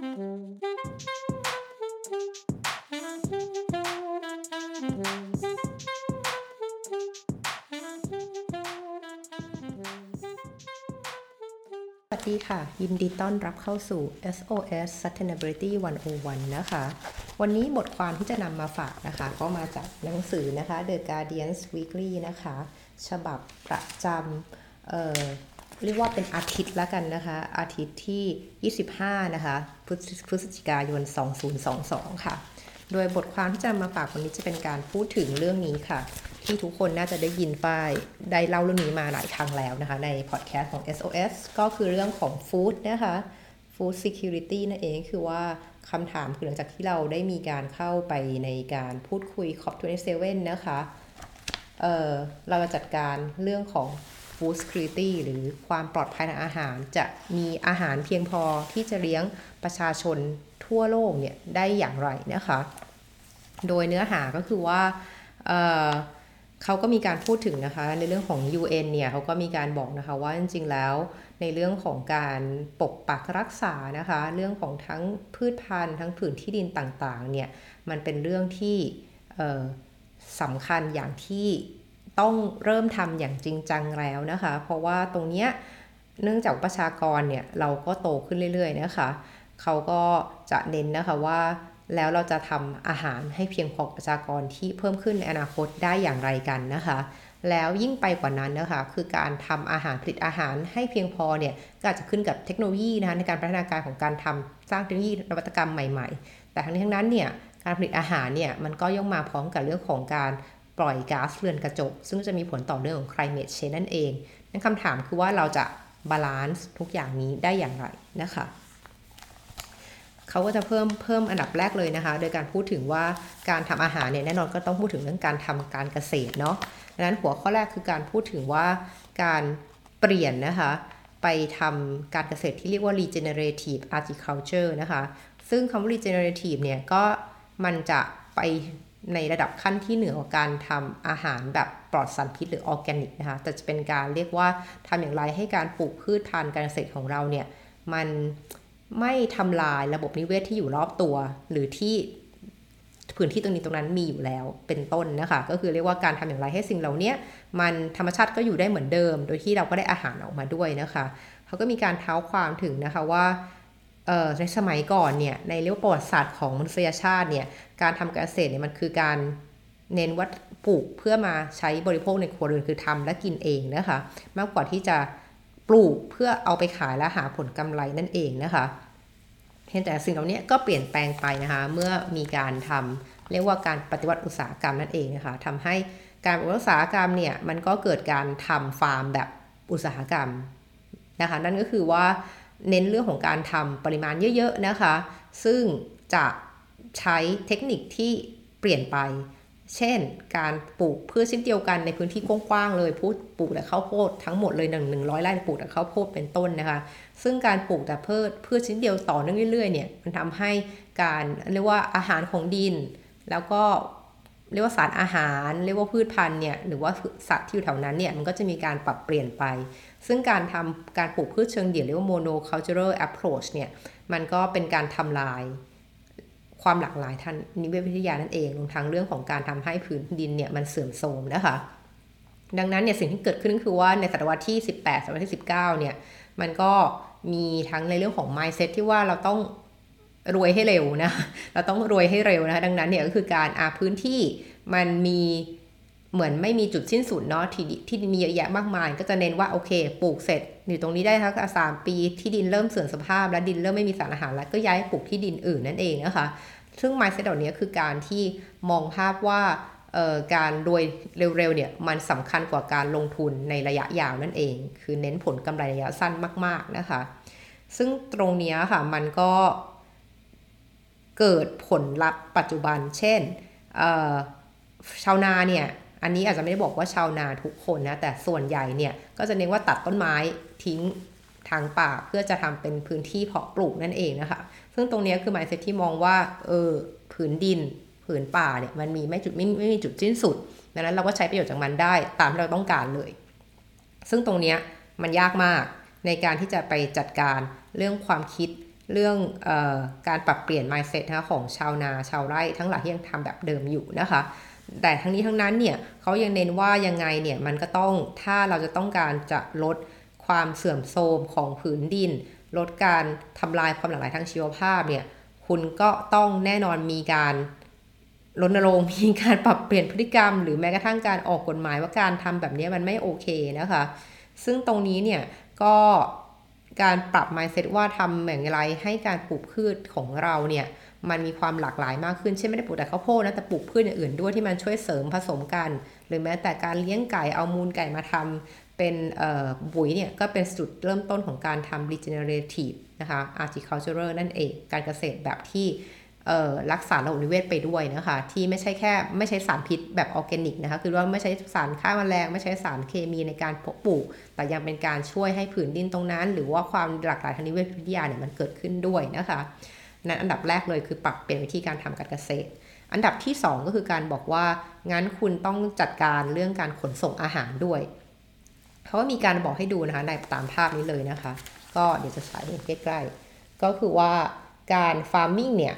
สวัสดีค่ะ ยินดีต้อนรับเข้าสู่ SOS Sustainability 101 นะคะ วันนี้บทความที่จะนำมาฝากนะคะ ก็มาจากหนังสือนะคะ The Guardian Weekly นะคะ ฉบับประจำ เรียกว่าเป็นอาทิตย์ละกันนะคะ อาทิตย์ที่ 25 นะคะ พฤศจิกายน 2022 ค่ะ โดยบทความที่จะมาฝากวันนี้จะเป็นการพูดถึงเรื่องนี้ค่ะ ที่ทุกคนน่าจะได้ยินป้ายได้เล่าเรื่องนี้มาหลายครั้งแล้วนะคะ ในพอดแคสต์ของ SOS ก็คือเรื่องของฟู้ดนะคะ Food Security นั่นเองคือว่าคำถามคือหลังจากที่เราได้มีการเข้าไปในการพูดคุย COP27 นะคะเเราจะจัดการเรื่องของ Food Security หรือความปลอดภัยทางอาหาร จะมีอาหารเพียงพอที่จะเลี้ยงประชาชนทั่วโลกเนี่ยได้อย่างไรนะคะ โดยเนื้อหาก็คือว่าเเขาก็มีการพูดถึงนะคะในเรื่องของ UN เนี่ยเขาก็มีการบอกนะคะว่าจริงๆแล้วในเรื่องของการปกปักรักษานะคะ เรื่องของทั้งพืชพันธุ์ทั้งผืนที่ดินต่างๆเนี่ยมันเป็นเรื่องที่สำคัญอย่างที่ ต้องเริ่มทำอย่างจริงจังแล้วนะคะ เพราะว่าตรงเนี้ยเนื่องจากประชากรเนี่ยเราก็โตขึ้นเรื่อยๆนะคะเขาก็จะเน้นนะคะว่าแล้วเราจะทำอาหารให้เพียงพอประชากรที่เพิ่มขึ้นในอนาคตได้อย่างไรกันนะคะ แล้วยิ่งไปกว่านั้นนะคะ คือการทำอาหารผลิตอาหารให้เพียงพอเนี่ยก็อาจจะขึ้นกับเทคโนโลยีนะคะในการพัฒนาการของการทำสร้างเทคโนโลยีนวัตกรรมใหม่ ๆ แต่ทั้งนี้ทั้งนั้นเนี่ยการผลิตอาหารเนี่ยมันก็ย่อมมาพร้อมกับเรื่องของการ ปล่อยก๊าซเรือนกระจก ซึ่งจะมีผลต่อเรื่องของ climate change นั่นเองนั่นคำถามคือว่าเราจะ balance ทุกอย่างนี้ได้อย่างไรนะคะเขาก็จะเพิ่มเพิ่มอันดับแรกเลยนะคะ โดยการพูดถึงว่าการทำอาหารเนี่ยแน่นอนก็ต้องพูดถึงเรื่องการทำการเกษตรเนาะดังนั้นหัวข้อแรกคือการพูดถึงว่าการเปลี่ยนนะคะ ไปทำการเกษตรที่เรียกว่า regenerative agriculture นะคะ ซึ่งคำว่า regenerative เนี่ยก็มันจะไป ในระดับขั้นที่เหนือกว่าการทำอาหารแบบปลอดสารพิษหรือออร์แกนิกนะคะแต่จะเป็นการเรียกว่าทำอย่างไรให้การปลูกพืชพันธุ์การเกษตรของเราเนี่ยมันไม่ทำลายระบบนิเวศทที่อยู่รอบตัว หรือที่พื้นที่ตรงนี้ตรงนั้นมีอยู่แล้วเป็นต้นนะคะ ก็คือเรียกว่าการทำอย่างไรให้สิ่งเหล่านี้มันธรรมชาติก็อยู่ได้เหมือนเดิม โดยที่เราก็ได้อาหารออกมาด้วยนะคะ เขาก็มีการเท้าความถึงนะคะว่า ในสมัยก่อนเนี่ยในเรื่องประวัติศาสตร์ของมนุษยชาติเนี่ยการทำการเกษตรเนี่ยมันคือการเน้นวัตปลูกเพื่อมาใช้บริโภคในครัวเรือนคือทำและกินเองนะคะ มากกว่าที่จะปลูกเพื่อเอาไปขายและหาผลกำไรนั่นเองนะคะเพียงแต่สิ่งเหล่านี้ก็เปลี่ยนแปลงไปนะคะเมื่อมีการทำเรียกว่าการปฏิวัติอุตสาหกรรมนั่นเองนะคะทำให้การปฏิวัติอุตสาหกรรมเนี่ยมันก็เกิดการทำฟาร์มแบบอุตสาหกรรมนะคะนั่นก็คือว่า เน้นเรื่องของการทำปริมาณเยอะๆนะคะ ซึ่งจะใช้เทคนิคที่เปลี่ยนไป เช่น การปลูกพืชชิ้นเดียวกันในพื้นที่กว้างๆเลยพูดปลูกแต่ข้าวโพดทั้งหมดเลยหนึ่งหนึ่งร้อยไร่ปลูกแต่ข้าวโพดเป็นต้นนะคะ ซึ่งการปลูกแต่พืชพืชชิ้นเดียวต่อเนื่องเรื่อยๆเนี่ยมันทำให้การเรียกว่าอาหารของดิน แล้วก็เรียกว่าสารอาหาร เรียกว่าพืชพันธุ์เนี่ยหรือว่าสัตว์ที่อยู่แถวนั้นเนี่ยมันก็จะมีการปรับเปลี่ยนไป ซึ่งการทำการปลูกพืชเชิงเดี่ยวเรียกว่า monocultural approach เนี่ยมันก็เป็นการทำลายความหลากหลายทางนิเวศวิทยานั่นเองรวมทั้งเรื่องของการทำให้พื้นดินเนี่ยมันเสื่อมโทรมนะคะดังนั้นเนี่ยสิ่งที่เกิดขึ้นคือว่าในศตวรรษที่ 18ศตวรรษที่ 19 เนี่ยมันก็มีทั้งในเรื่องของ mindset ที่ว่าเราต้องรวยให้เร็วนะ เราต้องรวยให้เร็วนะะดังนั้นเนี่ยก็คือการอาพื้นที่มันมี เหมือนไม่มีจุดสิ้นสุดเนาะที่ที่ดินมีเยอะแยะมากมาย ก็จะเน้นว่าโอเค ปลูกเสร็จอยู่ตรงนี้ได้ทั้งสามปีที่ดินเริ่มเสื่อมสภาพ และดินเริ่มไม่มีสารอาหารแล้วก็ย้ายปลูกที่ดินอื่นนั่นเองนะคะซึ่ง mindset เหล่านี้คือการที่มองภาพว่าการรวยเร็วๆเนี่ยมันสำคัญกว่าการลงทุนในระยะยาวนั่นเอง คือเน้นผลกำไรระยะสั้นมาก ๆนะคะ ซึ่งตรงนี้ค่ะมันก็เกิดผลลัพธ์ปัจจุบัน เช่นชาวนาเนี่ย อันนี้อาจจะไม่ได้บอกว่าชาวนาทุกคนนะ แต่ส่วนใหญ่เนี่ยก็จะเน้นว่าตัดต้นไม้ทิ้งทางป่าเพื่อจะทำเป็นพื้นที่เพาะปลูกนั่นเองนะคะ ซึ่งตรงนี้คือหมายเซตที่มองว่าเออผืนดินผืนป่าเนี่ยมันมีไม่จุดไม่ไม่มีจุดสิ้นสุดดังนั้นเราก็ใช้ประโยชน์จากมันได้ตามที่เราต้องการเลย ซึ่งตรงนี้มันยากมากในการที่จะไปจัดการเรื่องความคิดเรื่องออการปรับเปลี่ยน mindset นะของชาวนาชาวไร่ทั้งหลายที่ยังทำแบบเดิมอยู่นะคะ แต่ทั้งนี้ทั้งนั้นเนี่ยเขายังเน้นว่ายังไงเนี่ยมันก็ต้องถ้าเราจะต้องการจะลดความเสื่อมโทรมของผืนดิน ลดการทำลายความหลากหลายทางชีวภาพเนี่ยคุณก็ต้องแน่นอนมีการรณรงค์มีการปรับเปลี่ยนพฤติกรรม หรือแม้กระทั่งการออกกฎหมายว่าการทำแบบนี้มันไม่โอเคนะคะ ซึ่งตรงนี้เนี่ยก็การปรับ mindset ว่าทำอย่างไรให้การปลูกพืชของเราเนี่ย มันมีความหลากหลายมากขึ้นเช่นไม่ได้ปลูกแต่ข้าวโพดนะแต่ปลูกพืชอย่างอื่นด้วยที่มันช่วยเสริมผสมกัน หรือแม้แต่การเลี้ยงไก่เอามูลไก่มาทำเป็นปุ๋ยเนี่ยก็เป็นจุดเริ่มต้นของการทำ regenerative นะคะ agriculture นั่นเอง การเกษตรแบบที่รักษาระบบนิเวศไปด้วยนะคะ ที่ไม่ใช่แค่ไม่ใช้สารพิษแบบออร์แกนิกนะคะ คือว่าไม่ใช้สารฆ่าแมลง ไม่ใช้สารเคมีในการปลูก แต่ยังเป็นการช่วยให้ผืนดินตรงนั้น หรือว่าความหลากหลายทางนิเวศวิทยาเนี่ยมันเกิดขึ้นด้วยนะคะ นั้นอันดับแรกเลยคือปรับเปลี่ยนวิธีการทำการเกษตร อันดับที่ 2 ก็คือการบอกว่างั้นคุณต้องจัดการเรื่องการขนส่งอาหารด้วยเขาก็มีการบอกให้ดูนะคะในตามภาพนี้เลยนะคะ ก็เดี๋ยวจะฉายใกล้ๆ ก็คือว่าการฟาร์มิ่งเนี่ย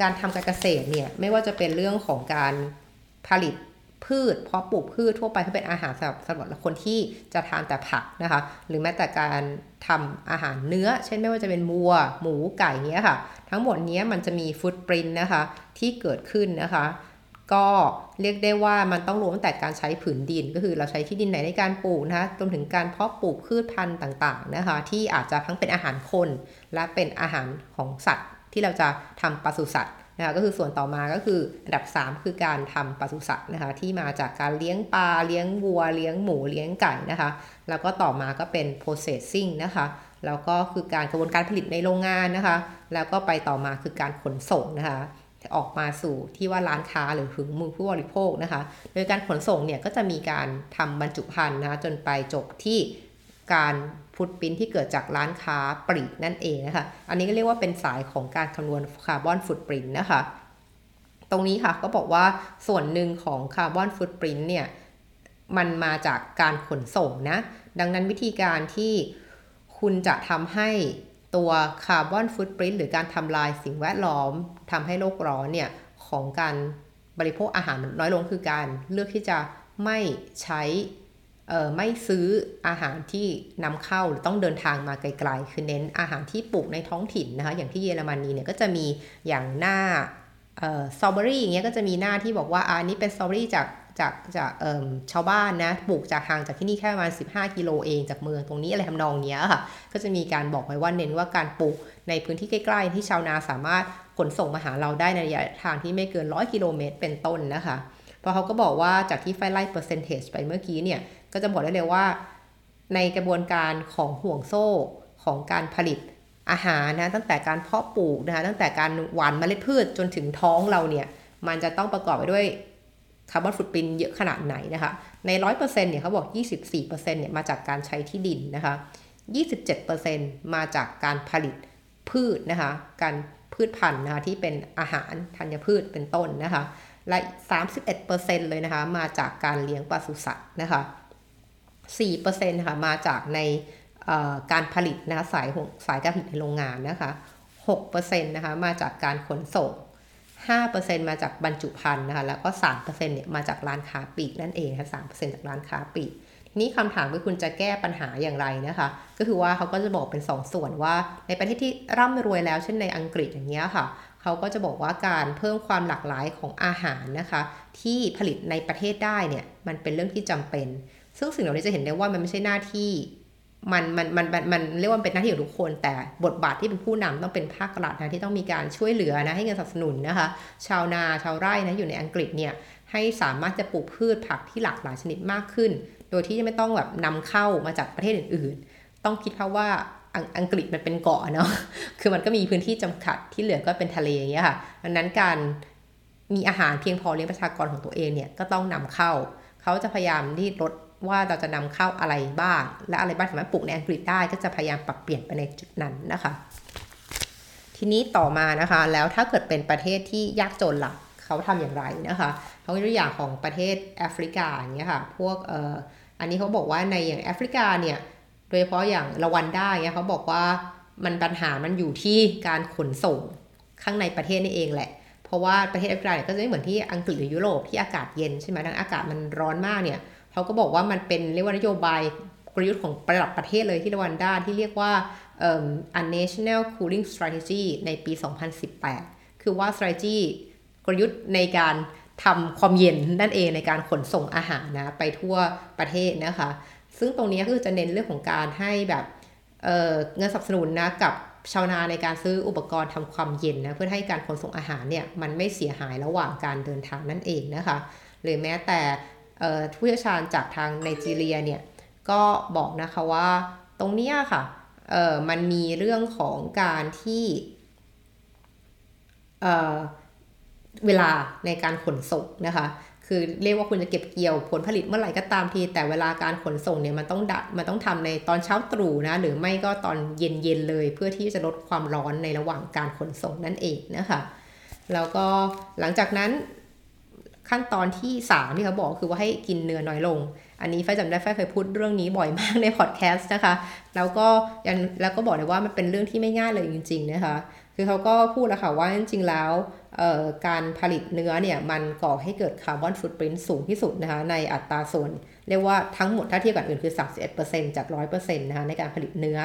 การทำการเกษตรเนี่ยไม่ว่าจะเป็นเรื่องของการผลิต พืช เพราะปลูกพืชทั่วไปที่เป็นอาหารสำหรับสำหรับคนที่จะทานแต่ผักนะคะ หรือแม้แต่การทำอาหารเนื้อ เช่นไม่ว่าจะเป็นมัว หมูไก่เนี้ยค่ะ ทั้งหมดนี้มันจะมีฟุตปรินนะคะ ที่เกิดขึ้นนะคะ ก็เรียกได้ว่ามันต้องรวมตั้งแต่การใช้ผืนดิน ก็คือเราใช้ที่ดินไหนในการปลูกนะคะรวมถึงการเพาะปลูกพืชพันธุ์ต่างๆนะคะ ที่อาจจะทั้งเป็นอาหารคน และเป็นอาหารของสัตว์ที่เราจะทำปศุสัตว์ นะคะก็คือส่วนต่อมาก็คืออันดับ 3 คือการทำปศุสัตว์นะคะที่มาจากการเลี้ยงปลาเลี้ยงวัว เลี้ยงหมูเลี้ยงไก่นะคะ แล้วก็ต่อมาก็เป็น processing นะคะแล้วก็คือการกระบวนการผลิตในโรงงานนะคะ แล้วก็ไปต่อมาคือการขนส่งนะคะออกมาสู่ที่ว่าร้านค้าหรือถึงมือผู้บริโภคนะคะ โดยการขนส่งเนี่ยก็จะมีการทำบรรจุภัณฑ์นะคะจนไปจบที่carbon footprint ที่เกิดจากร้านค้าปลีกนั่นเองนะคะ อันนี้ก็เรียกว่าเป็นสายของการคำนวณ carbon footprint นะคะ ตรงนี้ค่ะก็บอกว่าส่วนหนึ่งของ carbon footprint เนี่ยมันมาจากการขนส่งนะ ดังนั้นวิธีการที่คุณจะทำให้ตัว carbon footprint หรือการทำลายสิ่งแวดล้อมทำให้โลกร้อนเนี่ยของการบริโภคอาหารน้อยลงคือการเลือกที่จะไม่ใช้ ไม่ซื้ออาหารที่นำเข้าหรือต้องเดินทางมาไกลๆ คือเน้นอาหารที่ปลูกในท้องถิ่นนะคะ อย่างที่เยอรมนีเนี่ยก็จะมีอย่างหน้าสตรอเบอรี่อย่างเงี้ยก็จะมีหน้าที่บอกว่าอันนี้เป็นสตรอเบอรี่จากจากจากชาวบ้านนะปลูกจากห่างจากที่นี่แค่ประมาณ 15 กิโลเองจากเมืองตรงนี้อะไรทำนองเนี้ยค่ะก็จะมีการบอกไว้ว่าเน้นว่าการปลูกในพื้นที่ใกล้ๆ ที่ชาวนาสามารถขนส่งมาหาเราได้ในระยะทางที่ไม่เกิน 100 กิโลเมตรเป็นต้นนะคะเพอเขาก็บอกว่าจากที่ไฟไล่เปอร์เซนเทจไปเมื่อกี้เนี่ย ก็จะบอกได้เลยว่า ในกระบวนการของห่วงโซ่ของการผลิตอาหารนะตั้งแต่การเพาะปลูกนะคะตั้งแต่การหว่านเมล็ดพืชจนถึงท้องเราเนี่ยมันจะต้องประกอบไปด้วยคาร์บอนฟุตปรินเยอะขนาดไหนนะคะในร้อยเปอร์เซ็นต์เนี่ยเขาบอก 24%เนี่ยมาจากการใช้ที่ดินนะคะ 27%มาจากการผลิตพืชนะคะการพืชพันธุ์นะคะที่เป็นอาหารธัญพืชเป็นต้นนะคะและ 31%เลยนะคะมาจากการเลี้ยงปศุสัตว์นะคะ 4%นะคะมาจากในการผลิตนะคะสายสายการผลิตในโรงงานนะคะ6%นะคะมาจากการขนส่ง 5%มาจากบรรจุภัณฑ์นะคะแล้วก็ 3%เนี่ยมาจากร้านค้าปลีกนั่นเองค่ะ3%จากร้านค้าปลีกทีนี้คำถามคือคุณจะแก้ปัญหาอย่างไรนะคะ ก็คือว่าเขาก็จะบอกเป็น 2ส่วนว่าในประเทศที่ร่ำรวยแล้วเช่นในอังกฤษอย่างเงี้ยค่ะเขาก็จะบอกว่าการเพิ่มความหลากหลายของอาหารนะคะ ที่ผลิตในประเทศได้เนี่ยมันเป็นเรื่องที่จำเป็น ซึ่งสิ่งเหล่านี้จะเห็นได้ว่ามันไม่ใช่หน้าที่มันมันมันมันเรียกว่าเป็นหน้าที่ของทุกคน แต่บทบาทที่เป็นผู้นำต้องเป็นภาครัฐนะที่ต้องมีการช่วยเหลือนะให้เงินสนับสนุนนะคะ ชาวนาชาวไร่นะอยู่ในอังกฤษเนี่ยให้สามารถจะปลูกพืชผักที่หลากหลายชนิดมากขึ้น โดยที่ไม่ต้องแบบนำเข้ามาจากประเทศอื่น ๆ ต้องคิดเพราะว่าอังกฤษมันเป็นเกาะเนาะคือมันก็มีพื้นที่จำกัดที่เหลือก็เป็นทะเลอย่างเงี้ยค่ะดังนั้นการมีอาหารเพียงพอเลี้ยงประชากรของตัวเองเนี่ยก็ต้องนำเข้า เขาจะพยายามที่ลด ว่าเราจะนำเข้าอะไรบ้าง และอะไรบ้างสามารถปลูกในอังกฤษได้ก็จะพยายามปรับเปลี่ยนไปในจุดนั้นนะคะ ทีนี้ต่อมานะคะ แล้วถ้าเกิดเป็นประเทศที่ยากจนล่ะเขาทำอย่างไรนะคะเขาตัวอย่างของประเทศแอฟริกาอย่างเงี้ยค่ะพวกเอ่ออันนี้เขาบอกว่าในอย่างแอฟริกาเนี่ยโดยเฉพาะอย่างละวันด้เนี่ยเขาบอกว่ามันปัญหามันอยู่ที่การขนส่งข้างในประเทศนี่เองแหละ เพราะว่าประเทศแอฟริกาเนี่ยก็จะไม่เหมือนที่อังกฤษหรือยุโรปที่อากาศเย็นใช่ไหมดังอากาศมันร้อนมากเนี่ย เขาก็บอกว่ามันเป็นเรียกว่านโยบายกลยุทธ์ของระดับประเทศเลยที่รวันด้าที่เรียกว่า a national cooling strategy ในปี 2018 คือว่า strategy กลยุทธ์ในการทำความเย็นนั่นเองในการขนส่งอาหารนะไปทั่วประเทศนะคะ ซึ่งตรงนี้ก็จะเน้นเรื่องของการให้แบบเเงินสนับสนุนนะกับชาวนาในการซื้ออุปกรณ์ทำความเย็นนะเพื่อให้การขนส่งอาหารเนี่ยมันไม่เสียหายระหว่างการเดินทางนั่นเองนะคะหรือแม้แต่ ผู้เชี่ยวชาญจากทางไนจีเรียเนี่ยก็บอกนะคะว่าตรงเนี้ยค่ะเออมันมีเรื่องของการที่เเวลาในการขนส่งนะคะคือเรียกว่าคุณจะเก็บเกี่ยวผลผลิตเมื่อไหร่ก็ตามที แต่เวลาการขนส่งเนี่ยมันต้องดัมันต้องทำในตอนเช้าตรู่นะหรือไม่ก็ตอนเย็นๆเลย เพื่อที่จะลดความร้อนในระหว่างการขนส่งนั่นเองนะคะแล้วก็หลังจากนั้น ขั้นตอนที่ 3 ที่เขาบอกคือว่าให้กินเนื้อน้อยลง อันนี้ไฟจำได้ไฟเคยพูดเรื่องนี้บ่อยมากในพอดแคสต์นะคะ แล้วก็ยังแล้วก็บอกเลยว่ามันเป็นเรื่องที่ไม่ง่ายเลยจริง ๆ นะคะ คือเขาก็พูดแล้วค่ะว่าจริงๆแล้วการผลิตเนื้อเนี่ยมันก่อให้เกิดคาร์บอนฟุตปรินต์สูงที่สุดนะคะในอัตราส่วน เรียกว่าทั้งหมดถ้าเทียบกับอื่นคือ 31%จาก 100%นะคะในการผลิตเนื้อ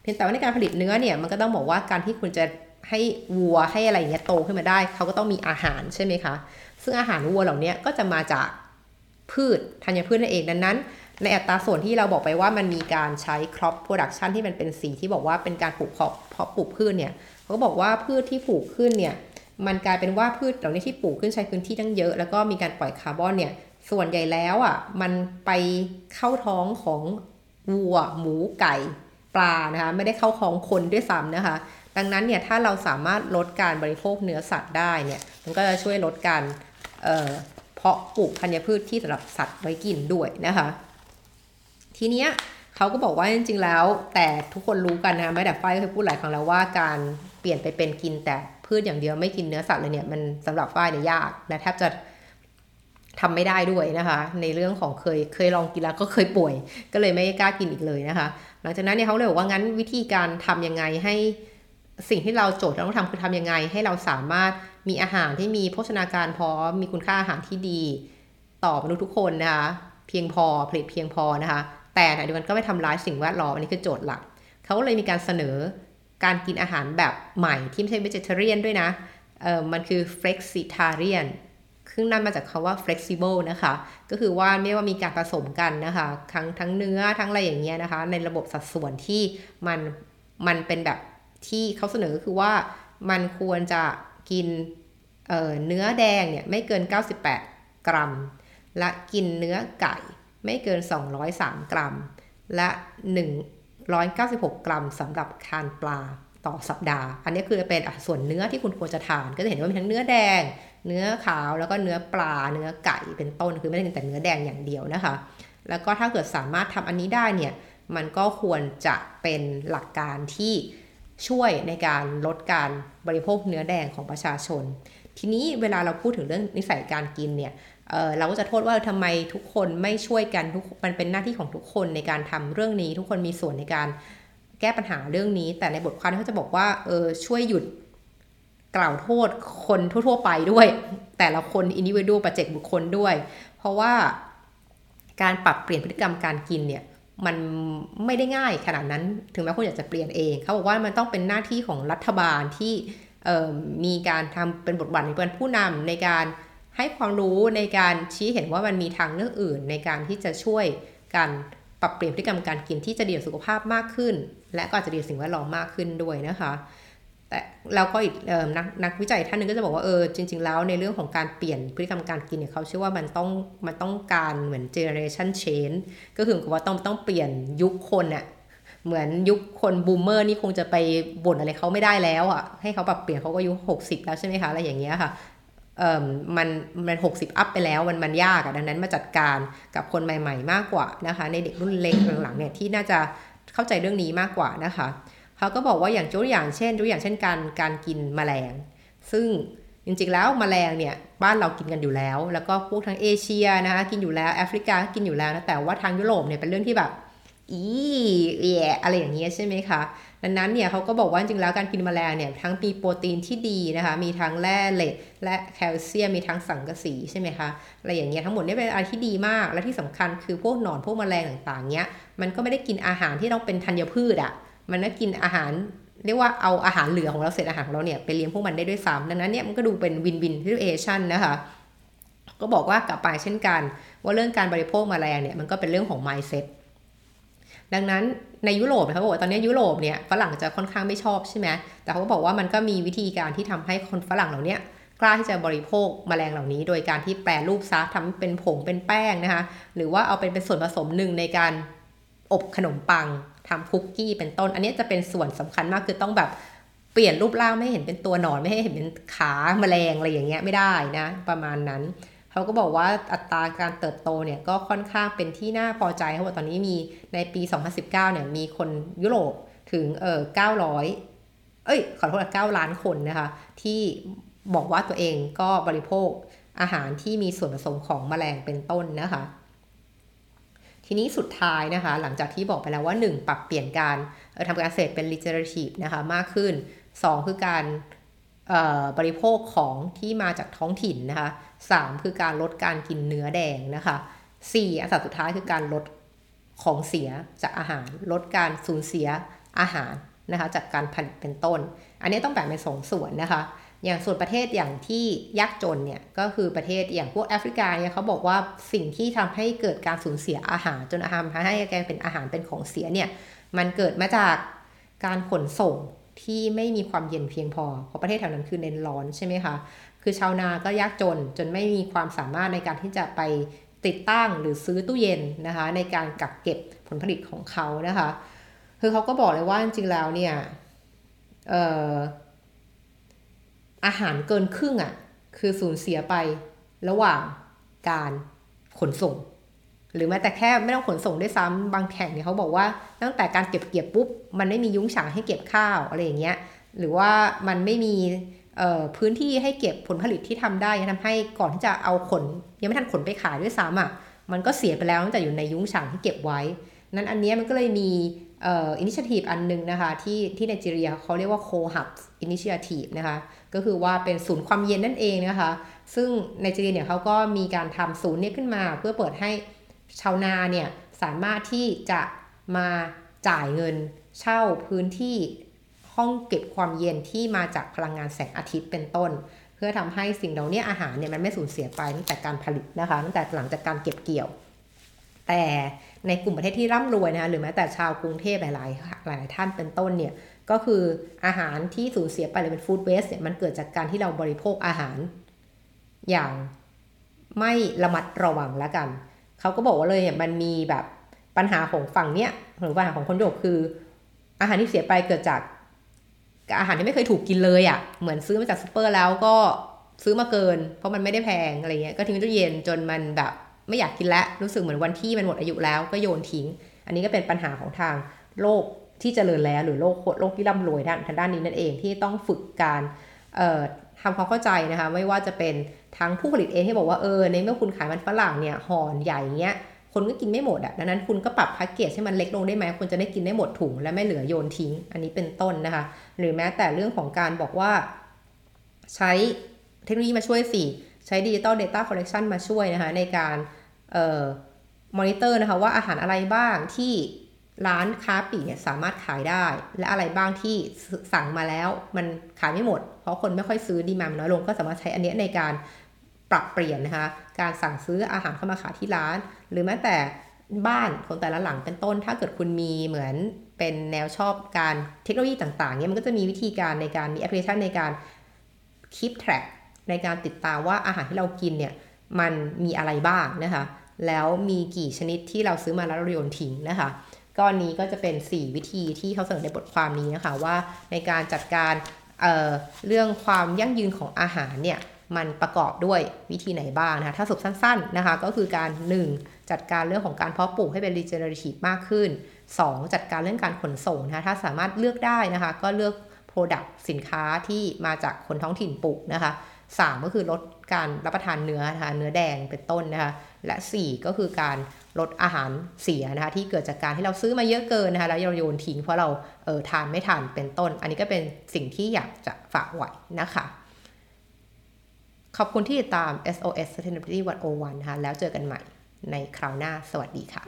เพียงแต่ว่าในการผลิตเนื้อเนี่ยมันก็ต้องบอกว่าการที่คุณจะ ให้วัวให้อะไรเงี้ยโตขึ้นมาได้ เขาก็ต้องมีอาหารใช่ไหมคะ ซึ่งอาหารวัวเหล่านี้ก็จะมาจากพืชธัญพืชนั่นเองดังนั้น ในอัตราส่วนที่เราบอกไปว่ามันมีการใช้ crop production ที่มันเป็นสีที่บอกว่าเป็นการปลูกเพาะเพาะปลูกพืชเนี่ยเขาก็บอกว่าพืชที่ปลูกขึ้นเนี่ยมันกลายเป็นว่าพืชเหล่านี้ที่ปลูกขึ้นใช้พื้นที่ตั้งเยอะ แล้วก็มีการปล่อยคาร์บอนเนี่ยส่วนใหญ่แล้วอะมันไปเข้าท้องของวัว หมูไก่ ปลานะคะไม่ได้เข้าท้องคนด้วยซ้ำนะคะ ดังนั้นเนี่ยถ้าเราสามารถลดการบริโภคเนื้อสัตว์ได้เนี่ยมันก็จะช่วยลดการเพาะปลูกธัญพืชที่สำหรับสัตว์ไว้กินด้วยนะคะ ทีเนี้ยเขาก็บอกว่าจริงๆแล้ว แต่ทุกคนรู้กันนะแม้แต่ฝ้ายเคยพูดหลายครั้งแล้วว่าการเปลี่ยนไปเป็นกินแต่พืชอย่างเดียวไม่กินเนื้อสัตว์เลยเนี่ยมันสำหรับฝ้ายเนี่ยยากและแทบจะทำไม่ได้ด้วยนะคะ ในเรื่องของเคยเคยลองกินแล้วก็เคยป่วย ก็เลยไม่กล้ากินอีกเลยนะคะ หลังจากนั้นเนี่ยเขาเลยบอกว่างั้นวิธีการทํำยังไงให้ สิ่งที่เราโจทย์เราต้องทำคือทำยังไง ให้เราสามารถมีอาหารที่มีโภชนาการพอมีคุณค่าอาหารที่ดี ต่อมนุษย์ทุกคนนะคะเพียงพอผลิตเพียงพอนะคะ แต่ในเดียวกันก็ไม่ทำร้ายสิ่งแวดล้อมอันนี้คือโจทย์หลักเขาเลยมีการเสนอการกินอาหารแบบใหม่ที่ไม่ใช่ vegetarian ด้วยนะเออมันคือ flexitarian ซึ่งนั่นมาจากคาว่า flexible นะคะ ก็คือว่าไม่ว่ามีการผสมกันนะคะ ทั้งทั้งเนื้อทั้งอะไรอย่างเงี้ยนะคะ ในระบบสัดส่วนที่มันมันเป็นแบบ ที่เขาเสนอคือว่ามันควรจะกินเเนื้อแดงเนี่ยไม่เกิน 98 กรัม และกินเนื้อไก่ไม่เกิน 203 กรัม และ 196 กรัมสำหรับทานปลาต่อสัปดาห์ อันนี้คือเป็นส่วนเนื้อที่คุณควรจะทาน ก็จะเห็นว่ามีทั้งเนื้อแดง เนื้อขาว แล้วก็เนื้อปลา เนื้อไก่เป็นต้น คือไม่ได้กินแต่เนื้อแดงอย่างเดียวนะคะ แล้วก็ถ้าเกิดสามารถทำอันนี้ได้เนี่ย มันก็ควรจะเป็นหลักการที่ ช่วยในการลดการบริโภคเนื้อแดงของประชาชน ทีนี้เวลาเราพูดถึงเรื่องนิสัยการกินเนี่ยเเราก็จะโทษว่าทำไมทุกคนไม่ช่วยกันทุกมันเป็นหน้าที่ของทุกคนในการทำเรื่องนี้ ทุกคนมีส่วนในการแก้ปัญหาเรื่องนี้ แต่ในบทความเขาจะบอกว่าเออช่วยหยุดกล่าวโทษคนทั่ว ๆ ไปด้วย แต่ละคนอินดิวิวปัจเจกบุคคลด้วย เพราะว่าการปรับเปลี่ยนพฤติกรรมการกินเนี่ย มันไม่ได้ง่ายขนาดนั้นถึงแม้คุณอยากจะเปลี่ยนเองเขาบอกว่ามันต้องเป็นหน้าที่ของรัฐบาลที่มีการทำเป็นบทบาทในเป็นผู้นำในการให้ความรู้ในการชี้เห็นว่ามันมีทางเลือกอื่น ในการที่จะช่วยการปรับเปลี่ยนพฤติกรรมการกินที่จะดีต่อสุขภาพมากขึ้น และก็จะดีต่อสิ่งแวดล้อมมากขึ้นด้วยนะคะ แต่แล้วก็อีกนักนักวิจัยท่านนึงก็จะบอกว่าเออจริง ๆ แล้วในเรื่องของการเปลี่ยนพฤติกรรมการกินเนี่ยเขาเชื่อว่ามันต้องมันต้องการเหมือน generation change ก็คือว่าต้องต้องเปลี่ยนยุคคนอะเหมือนยุคคน boomer นี่คงจะไปบ่นอะไรเขาไม่ได้แล้วอะให้เขาปรับเปลี่ยนเขาก็อายุหกสิบแล้วใช่ไหมคะอะไรอย่างเงี้ยค่ะเอ่อมันมันหกสิบ up ไปแล้วมันมันยากอะดังนั้นมาจัดการกับคนใหม่ ๆ มากกว่านะคะ ในเด็กรุ่นเล็กหลังๆเนี่ยที่น่าจะเข้าใจเรื่องนี้มากกว่านะคะ เขาก็บอกว่าอย่างตัวอย่างเช่นตัวอย่างเช่นการการกินแมลง ซึ่งจริงๆแล้วแมลงเนี่ยบ้านเรากินกันอยู่แล้ว แล้วก็พวกทางเอเชียนะคะกินอยู่แล้วแอฟริกากินอยู่แล้วนะแต่ว่าทางยุโรปเนี่ยเป็นเรื่องที่แบบอีแย่อะไรอย่างเงี้ยใช่ไหมคะ ดังนั้นเนี่ยเขาก็บอกว่าจริงๆแล้วการกินแมลงเนี่ยทั้งมีโปรตีนที่ดีนะคะ มีทั้งแร่เหล็ก และแคลเซียม มีทั้งสังกะสีใช่ไหมคะอะไรอย่างเงี้ยทั้งหมดเนี่ยเป็นอะไรที่ดีมาก และที่สำคัญคือพวกหนอนพวกแมลงต่างๆเนี้ยมันก็ไม่ได้กินอาหารที่ต้องเป็นธัญพืชอะ่ะ มันก็กินอาหารเรียกว่าเอาอาหารเหลือของเราเศษอาหารของเราเนี่ยไปเลี้ยงพวกมันได้ด้วยซ้ำดังนั้นเนี่ยมันก็ดูเป็นวินวินซิทูเอชันนะคะก็บอกว่ากลับไปเช่นกัน ว่าเรื่องการบริโภคแมลงเนี่ยมันก็เป็นเรื่องของ mindset ดังนั้นในยุโรปเขาบอกว่าตอนนี้ยุโรปเนี่ยฝรั่งจะค่อนข้างไม่ชอบใช่ไหมแต่เขาก็บอกว่ามันก็มีวิธีการที่ทำให้คนฝรั่งเหล่านี้กล้าที่จะบริโภคแมลงเหล่านี้ โดยการที่แปรรูปซะทำเป็นผงเป็นแป้งนะคะหรือว่าเอาเป็นเป็นส่วนผสมหนึ่งในการอบขนมปัง ทำคุกกี้เป็นต้น อันนี้จะเป็นส่วนสำคัญมากคือต้องแบบเปลี่ยนรูปร่างไม่เห็นเป็นตัวหนอนไม่ให้เห็นเป็นขาแมลงอะไรอย่างเงี้ยไม่ได้นะ ประมาณนั้นเขาก็บอกว่าอัตราการเติบโตเนี่ยก็ค่อนข้างเป็นที่น่าพอใจเขาบอกตอนนี้มีในปี 2019เนี่ยมีคนยุโรปถึงเออ900 เอ้ยขอโทษ9ล้านคนนะคะที่บอกว่าตัวเองก็บริโภคอาหารที่มีส่วนผสมของแมลงเป็นต้นนะคะ ทีนี้สุดท้ายนะคะ หลังจากที่บอกไปแล้วว่า 1 ปรับเปลี่ยนการทำการเกษตรเป็น regenerative นะคะมากขึ้น 2 คือการบริโภคของที่มาจากท้องถิ่นนะคะ3คือการลดการกินเนื้อแดงนะคะ4อันสุดท้ายคือการลดของเสียจากอาหาร ลดการสูญเสียอาหารนะคะจากการผลิตเป็นต้น อันนี้ต้องแบ่งเป็นสองส่วนนะคะ อย่างส่วนประเทศอย่างที่ยากจนเนี่ยก็คือประเทศอย่างพวกแอฟริกาเนี่ยเขาบอกว่าสิ่งที่ทำให้เกิดการสูญเสียอาหารจนอาหารทำให้แกเป็นอาหารเป็นของเสียเนี่ยมันเกิดมาจากการขนส่งที่ไม่มีความเย็นเพียงพอ เพราะประเทศแถวนั้นคือเน้นร้อนใช่ไหมคะ คือชาวนาก็ยากจนจนไม่มีความสามารถในการที่จะไปติดตั้งหรือซื้อตู้เย็นนะคะ ในการกักเก็บผลผลิตของเขานะคะ คือเขาก็บอกเลยว่าจริงๆแล้วเนี่ย อาหารเกินครึ่งอะ่ะ คือสูญเสียไประหว่างการขนส่ง หรือแม้แต่แค่ไม่ต้องขนส่งด้วยซ้ำบางแข่งเนี่ยเขาบอกว่าตั้งแต่การเก็บเกี่ยวปุ๊บ มันไม่มียุ้งฉางให้เก็บข้าวอะไรอย่างเงี้ยหรือว่ามันไม่มีพื้นที่ให้เก็บผลผลิตที่ทำได้ทำให้ก่อนที่จะเอาขน ยังไม่ทันขนไปขายด้วยซ้ำอะมันก็เสียไปแล้วตั้งแต่อยู่ในยุ้งฉางที่เก็บไว้ นั้นอันนี้มันก็เลยมี initiative อันนึงนะคะที่ที่ไนจีเรียเขาเรียกว่า Cold Hub initiative นะคะก็คือว่าเป็นศูนย์ความเย็นนั่นเองนะคะซึ่งไนจีเรียเนี่ยเขาก็มีการทำศูนย์นี้ขึ้นมา เพื่อเปิดให้ชาวนาเนี่ยสามารถที่จะมาจ่ายเงินเช่าพื้นที่ห้องเก็บความเย็นที่มาจากพลังงานแสงอาทิตย์เป็นต้น เพื่อทำให้สิ่งเหล่านี้อาหารเนี่ยมันไม่สูญเสียไปตั้งแต่การผลิตนะคะตั้งแต่หลังจากการเก็บเกี่ยว แต่ในกลุ่มประเทศที่ร่ำรวยนะคะหรือแม้แต่ชาวกรุงเทพหลายๆหลายท่านเป็นต้นเนี่ยก็คืออาหารที่สูญเสียไปเลยเป็นฟู้ดเวสเนี่ยมันเกิดจากการที่เราบริโภคอาหารอย่างไม่ระมัดระวังแล้วกัน เขาก็บอกว่าเลยเนี่ยมันมีแบบปัญหาของฝั่งเนี้ยหรือปัญหาของคนยุโรปคือ อาหารที่เสียไปเกิดจากอาหารที่ไม่เคยถูกกินเลยอะ่ะเหมือนซื้อมาจากซูเปอร์แล้วก็ซื้อมาเกิน เพราะมันไม่ได้แพงอะไรเงี้ยก็ทิ้งตู้เย็นจนมันแบบ ไม่อยากกินแล้วรู้สึกเหมือนวันที่มันหมดอายุแล้วก็โยนทิ้ง อันนี้ก็เป็นปัญหาของทางโลกที่เจริญแล้วหรือโลกโลกที่ร่ำรวยทางทางด้านนี้นั่นเองที่ต้องฝึกการทำความเข้าใจนะคะไม่ว่าจะเป็นทั้งผู้ผลิตเองที่บอกว่าเออในเมื่อคุณขายมันฝรั่งเนี่ยห่อใหญ่เงี้ยคนก็กินไม่หมดอะ่ะดังนั้นคุณก็ปรับแพ็กเกจให้มันเล็กลงได้ไหมคุณจะได้กินได้หมดถุงและไม่เหลือโยนทิ้ง อันนี้เป็นต้นนะคะ หรือแม้แต่เรื่องของการบอกว่า ใช้เทคโนโลยีมาช่วยสิ ใช้ digital data collection มาช่วยนะคะในการเอ่อมอนิเตอร์นะคะว่าอาหารอะไรบ้างที่ร้านค้าปลีกเนี่ยสามารถขายได้ และอะไรบ้างที่สั่งมาแล้วมันขายไม่หมด เพราะคนไม่ค่อยซื้อดีมานน้อยลงก็สามารถใช้อันนี้ในการปรับเปลี่ยนนะคะการสั่งซื้ออาหารเข้ามาขายที่ร้าน หรือแม้แต่บ้านของแต่ละหลังเป็นต้น ถ้าเกิดคุณมีเหมือนเป็นแนวชอบการเทคโนโลยีต่างๆเนี่ยมันก็จะมีวิธีการในการมีแอปพลิเคชันในการ keep track ในการติดตามว่าอาหารที่เรากินเนี่ยมันมีอะไรบ้างนะคะ แล้วมีกี่ชนิดที่เราซื้อมาแล้วเราโยนทิ้งนะคะก้อนนี้ก็จะเป็น 4 วิธีที่เขาเสนอในบทความนี้นะคะว่าในการจัดการเเรื่องความยั่งยืนของอาหารเนี่ยมันประกอบด้วยวิธีไหนบ้างนะคะถ้าสุดสั้นๆนะคะก็คือการ 1. จัดการเรื่องของการเพาะปลูกให้เป็น regenerative มากขึ้น 2. จัดการเรื่องการขนส่งนะคะถ้าสามารถเลือกได้นะคะก็เลือก Product สินค้าที่มาจากคนท้องถิ่นปลูกนะคะ 3 ก็คือลดการรับประทานเนื้อนะคะเนื้อแดงเป็นต้นนะคะและ 4 ก็คือการลดอาหารเสียนะคะที่เกิดจากการที่เราซื้อมาเยอะเกินนะคะแล้วเราโยนทิ้งเพราะเราเออทานไม่ทานเป็นต้น อันนี้ก็เป็นสิ่งที่อยากจะฝากไว้นะคะ ขอบคุณที่ติดตาม SOS Sustainability 101นะคะแล้วเจอกันใหม่ในคราวหน้าสวัสดีค่ะ